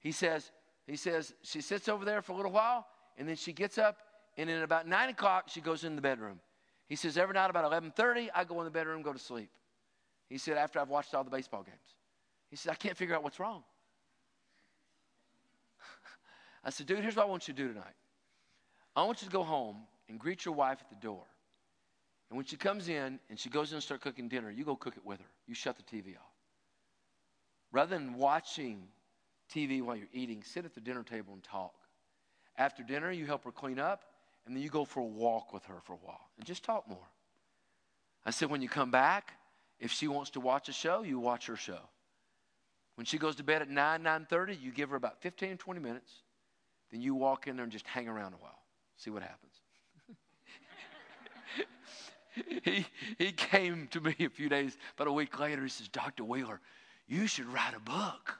He says, he says, she sits over there for a little while, and then she gets up, and then about 9 o'clock, she goes in the bedroom. He says, every night about 11.30, I go in the bedroom go to sleep. He said, after I've watched all the baseball games. He said, I can't figure out what's wrong. I said, dude, here's what I want you to do tonight. I want you to go home and greet your wife at the door. And when she comes in and she goes in and start cooking dinner, you go cook it with her. You shut the TV off. Rather than watching TV while you're eating, sit at the dinner table and talk. After dinner, you help her clean up, and then you go for a walk with her for a while and just talk more. I said, when you come back, if she wants to watch a show, you watch her show. When she goes to bed at 9, 9.30, you give her about 15, 20 minutes. Then you walk in there and just hang around a while. See what happens. he, he came to me a few days, about a week later. He says, Dr. Wheeler, you should write a book.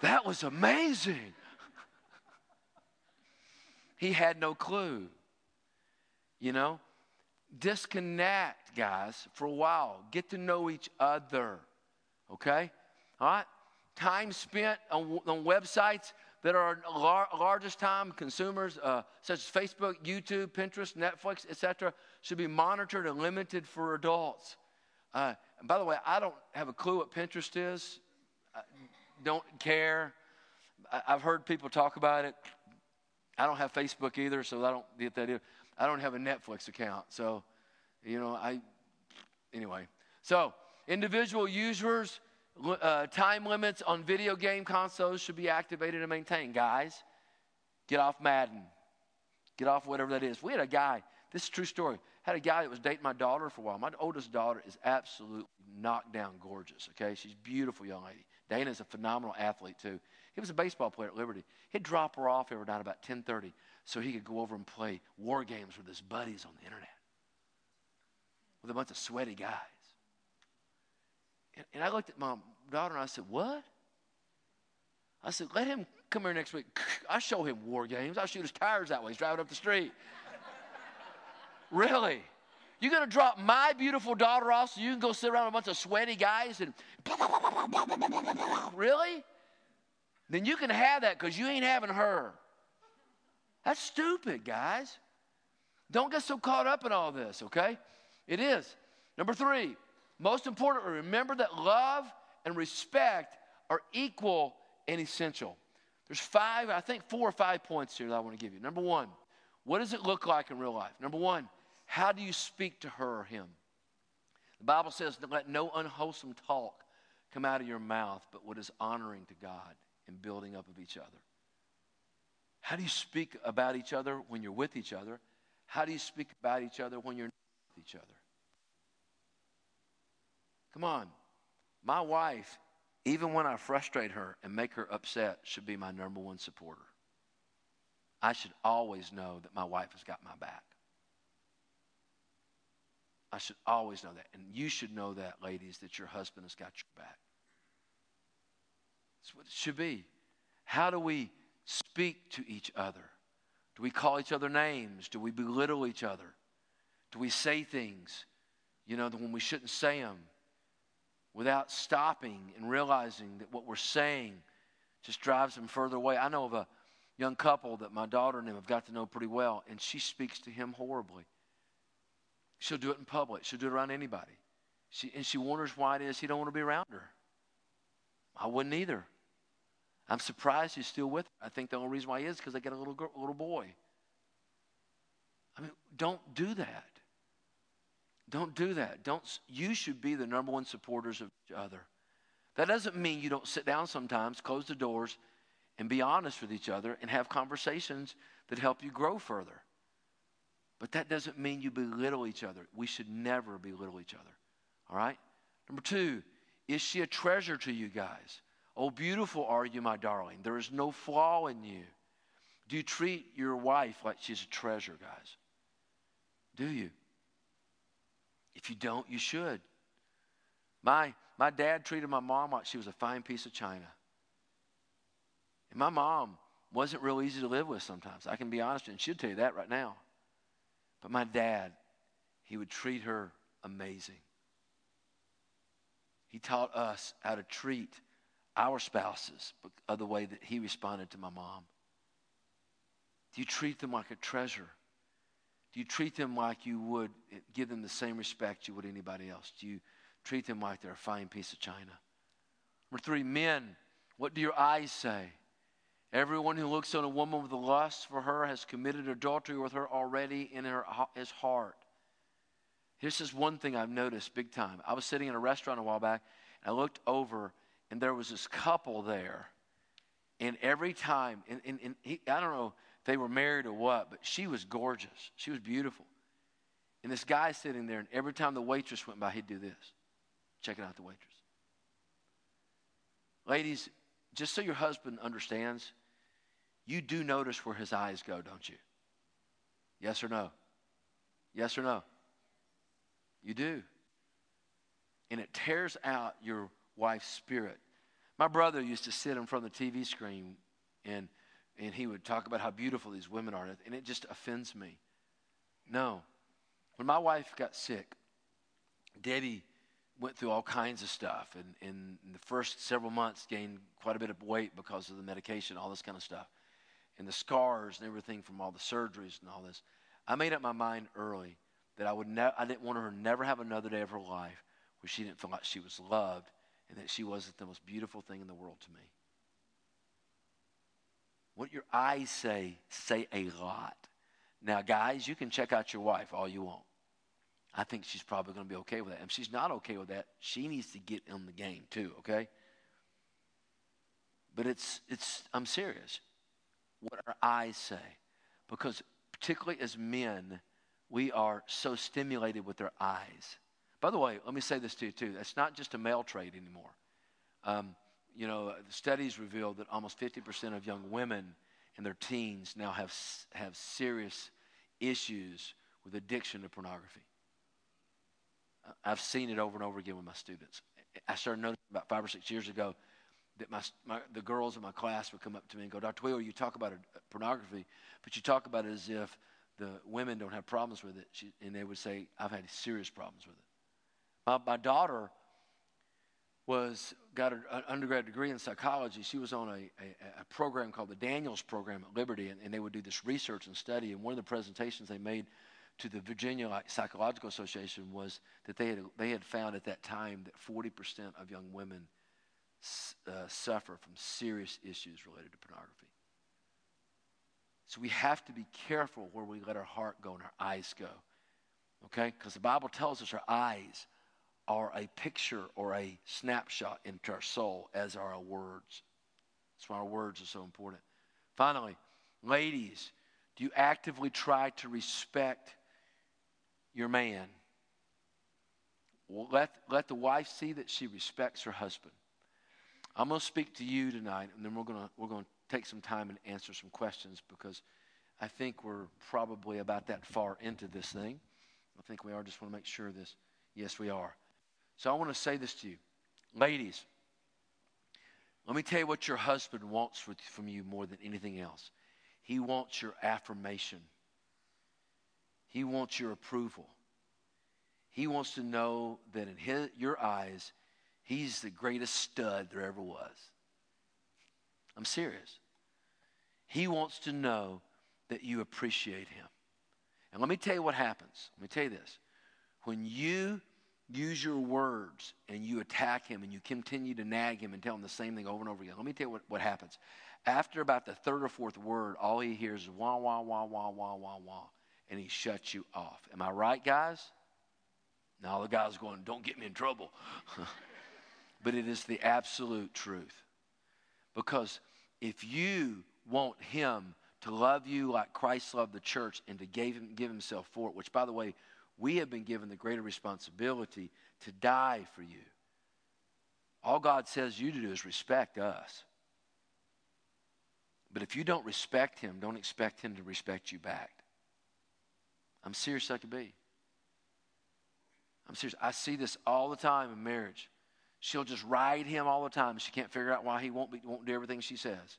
That was amazing. he had no clue. You know? Disconnect, guys, for a while. Get to know each other. Okay? All right? Time spent on, on websites that are lar- largest time consumers, uh, such as Facebook, YouTube, Pinterest, Netflix, etc., should be monitored and limited for adults. Uh, and by the way, I don't have a clue what Pinterest is. Uh, don't care. I, have heard people talk about it. I don't have Facebook either, so I don't get that either. I don't have a Netflix account, so you know I. Anyway, so individual users. Uh, time limits on video game consoles should be activated and maintained. Guys, get off Madden. Get off whatever that is. We had a guy This is true story. Had a guy that was dating my daughter for a while. My oldest daughter is absolutely knocked down gorgeous, okay? She's beautiful young lady. Dana's a phenomenal athlete, too. He was a baseball player at Liberty. He'd drop her off every night about 10.30 so he could go over and play war games with his buddies on the internet with a bunch of sweaty guys. And, and I looked at my daughter and I said, What? I said, Let him come here next week. I show him war games. I'll shoot his tires that way. He's driving up the street. really? You're going to drop my beautiful daughter off so you can go sit around with a bunch of sweaty guys and really? Then you can have that because you ain't having her. That's stupid, guys. Don't get so caught up in all this, okay? It is. Number three, most importantly, remember that love and respect are equal and essential. There's five, I think four or five points here that I want to give you. Number one, what does it look like in real life? Number one, how do you speak to her or him? The Bible says, let no unwholesome talk come out of your mouth, but what is honoring to God and building up of each other. How do you speak about each other when you're with each other? How do you speak about each other when you're not with each other? Come on. My wife, even when I frustrate her and make her upset, should be my number one supporter. I should always know that my wife has got my back. I should always know that. And you should know that, ladies, that your husband has got your back. That's what it should be. How do we speak to each other? Do we call each other names? Do we belittle each other? Do we say things, you know, when we shouldn't say them? Without stopping and realizing that what we're saying just drives them further away. I know of a young couple that my daughter and him have got to know pretty well, and she speaks to him horribly. She'll do it in public, she'll do it around anybody. She, and she wonders why it is he don't want to be around her. I wouldn't either. I'm surprised he's still with her. I think the only reason why he is because they got a little girl, little boy. I mean, don't do that. Don't do that. Don't, you should be the number one supporters of each other. That doesn't mean you don't sit down sometimes, close the doors, and be honest with each other and have conversations that help you grow further. But that doesn't mean you belittle each other. We should never belittle each other. All right? Number two, is she a treasure to you guys? Oh, beautiful are you, my darling. There is no flaw in you. Do you treat your wife like she's a treasure, guys? Do you? If you don't, you should. My, my dad treated my mom like she was a fine piece of china. And my mom wasn't real easy to live with sometimes. I can be honest, and she'll tell you that right now. But my dad, he would treat her amazing. He taught us how to treat our spouses of the way that he responded to my mom. Do you treat them like a treasure? Do you treat them like you would eh, give them the same respect you would anybody else? Do you treat them like they're a fine piece of china? Number three, men, what do your eyes say? Everyone who looks on a woman with a lust for her has committed adultery with her already in her, his heart. This is one thing I've noticed big time. I was sitting in a restaurant a while back, and I looked over, and there was this couple there. And every time, and, and, and he, I don't know, they were married or what, but she was gorgeous. She was beautiful. And this guy sitting there, and every time the waitress went by, he'd do this checking out the waitress. Ladies, just so your husband understands, you do notice where his eyes go, don't you? Yes or no? Yes or no? You do. And it tears out your wife's spirit. My brother used to sit in front of the TV screen and and he would talk about how beautiful these women are, and it just offends me. No. When my wife got sick, Debbie went through all kinds of stuff, and in the first several months gained quite a bit of weight because of the medication, all this kind of stuff, and the scars and everything from all the surgeries and all this. I made up my mind early that I would ne- I didn't want her to never have another day of her life where she didn't feel like she was loved and that she wasn't the most beautiful thing in the world to me. What your eyes say, say a lot. Now, guys, you can check out your wife all you want. I think she's probably going to be okay with that. If she's not okay with that, she needs to get in the game too, okay? But it's, it's I'm serious. What our eyes say. Because particularly as men, we are so stimulated with our eyes. By the way, let me say this to you too. That's not just a male trait anymore. Um, you know, studies reveal that almost 50% of young women in their teens now have, have serious issues with addiction to pornography. I've seen it over and over again with my students. I started noticing about five or six years ago that my, my, the girls in my class would come up to me and go, Dr. Wheeler, you talk about uh, pornography, but you talk about it as if the women don't have problems with it. She, and they would say, I've had serious problems with it. My, my daughter was got an undergrad degree in psychology. She was on a, a, a program called the Daniels Program at Liberty, and, and, they would do this research and study. And one of the presentations they made to the Virginia Psychological Association was that they had, they had found at that time that 40% of young women uh, suffer from serious issues related to pornography. So we have to be careful where we let our heart go and our eyes go. Okay? Because the Bible tells us our eyes are a picture or a snapshot into our soul, as are our words. That's why our words are so important. Finally, ladies, do you actively try to respect your man? Well, let, let the wife see that she respects her husband. I'm going to speak to you tonight, and then we're going to, we're going to take some time and answer some questions because I think we're probably about that far into this thing. I think we are. Just want to make sure this. Yes, we are. So I want to say this to you. Ladies, let me tell you what your husband wants from you more than anything else. He wants your affirmation, he wants your approval. He wants to know that in his, your eyes, he's the greatest stud there ever was. I'm serious. He wants to know that you appreciate him. And let me tell you what happens. Let me tell you this. When you use your words and you attack him and you continue to nag him and tell him the same thing over and over again, let me tell you what, what happens. After about the third or fourth word, all he hears is wah, wah, wah, wah, wah, wah, wah, and he shuts you off. Am I right, guys? Now the guy's going, don't get me in trouble. but it is the absolute truth. Because if you want him to love you like Christ loved the church and to give, him, give himself for it, which, by the way, we have been given the greater responsibility to die for you. All God says you to do is respect us. But if you don't respect Him, don't expect Him to respect you back. I'm serious, I could be. I'm serious. I see this all the time in marriage. She'll just ride him all the time. She can't figure out why he won't, be, won't do everything she says.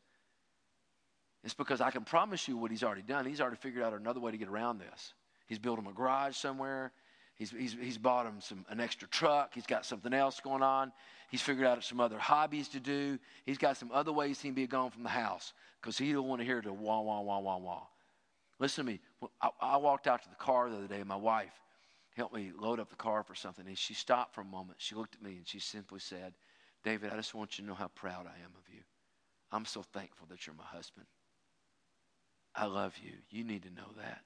It's because I can promise you what he's already done. He's already figured out another way to get around this. He's built him a garage somewhere. He's, he's, he's bought him some, an extra truck. He's got something else going on. He's figured out some other hobbies to do. He's got some other ways he can be gone from the house because he don't want to hear the wah, wah, wah, wah, wah. Listen to me. I, I walked out to the car the other day. My wife helped me load up the car for something. And she stopped for a moment. She looked at me and she simply said, David, I just want you to know how proud I am of you. I'm so thankful that you're my husband. I love you. You need to know that.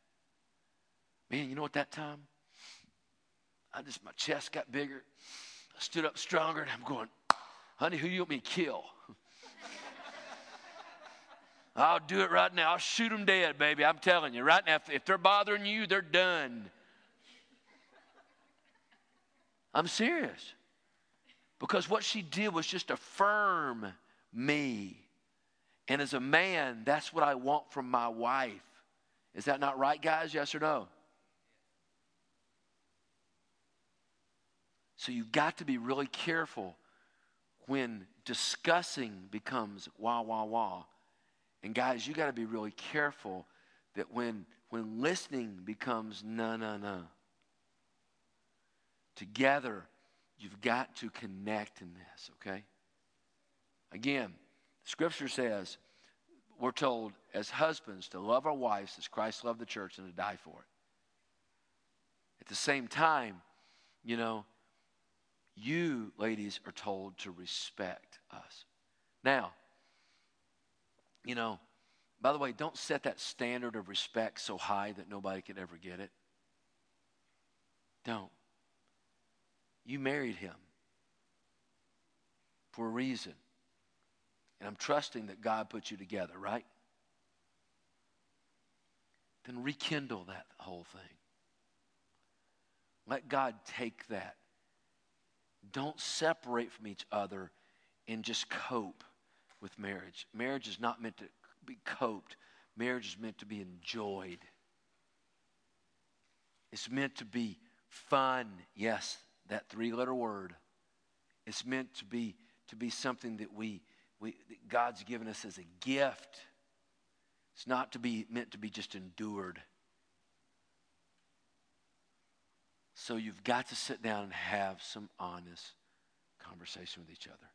Man, you know what that time? I just, my chest got bigger. I stood up stronger and I'm going, honey, who you want me to kill? I'll do it right now. I'll shoot them dead, baby. I'm telling you right now. If, if they're bothering you, they're done. I'm serious. Because what she did was just affirm me. And as a man, that's what I want from my wife. Is that not right, guys? Yes or no? So you've got to be really careful when discussing becomes wah, wah, wah. And guys, you got to be really careful that when, when listening becomes no, no, no. Together, you've got to connect in this, okay? Again, Scripture says we're told as husbands to love our wives as Christ loved the church and to die for it. At the same time, you know, you, ladies, are told to respect us. Now, you know, by the way, don't set that standard of respect so high that nobody could ever get it. Don't. You married him for a reason. And I'm trusting that God put you together, right? Then rekindle that whole thing. Let God take that. Don't separate from each other and just cope with marriage. Marriage is not meant to be coped, marriage is meant to be enjoyed. It's meant to be fun. Yes, that three letter word. It's meant to be, to be something that, we, we, that God's given us as a gift. It's not to be meant to be just endured. So you've got to sit down and have some honest conversation with each other.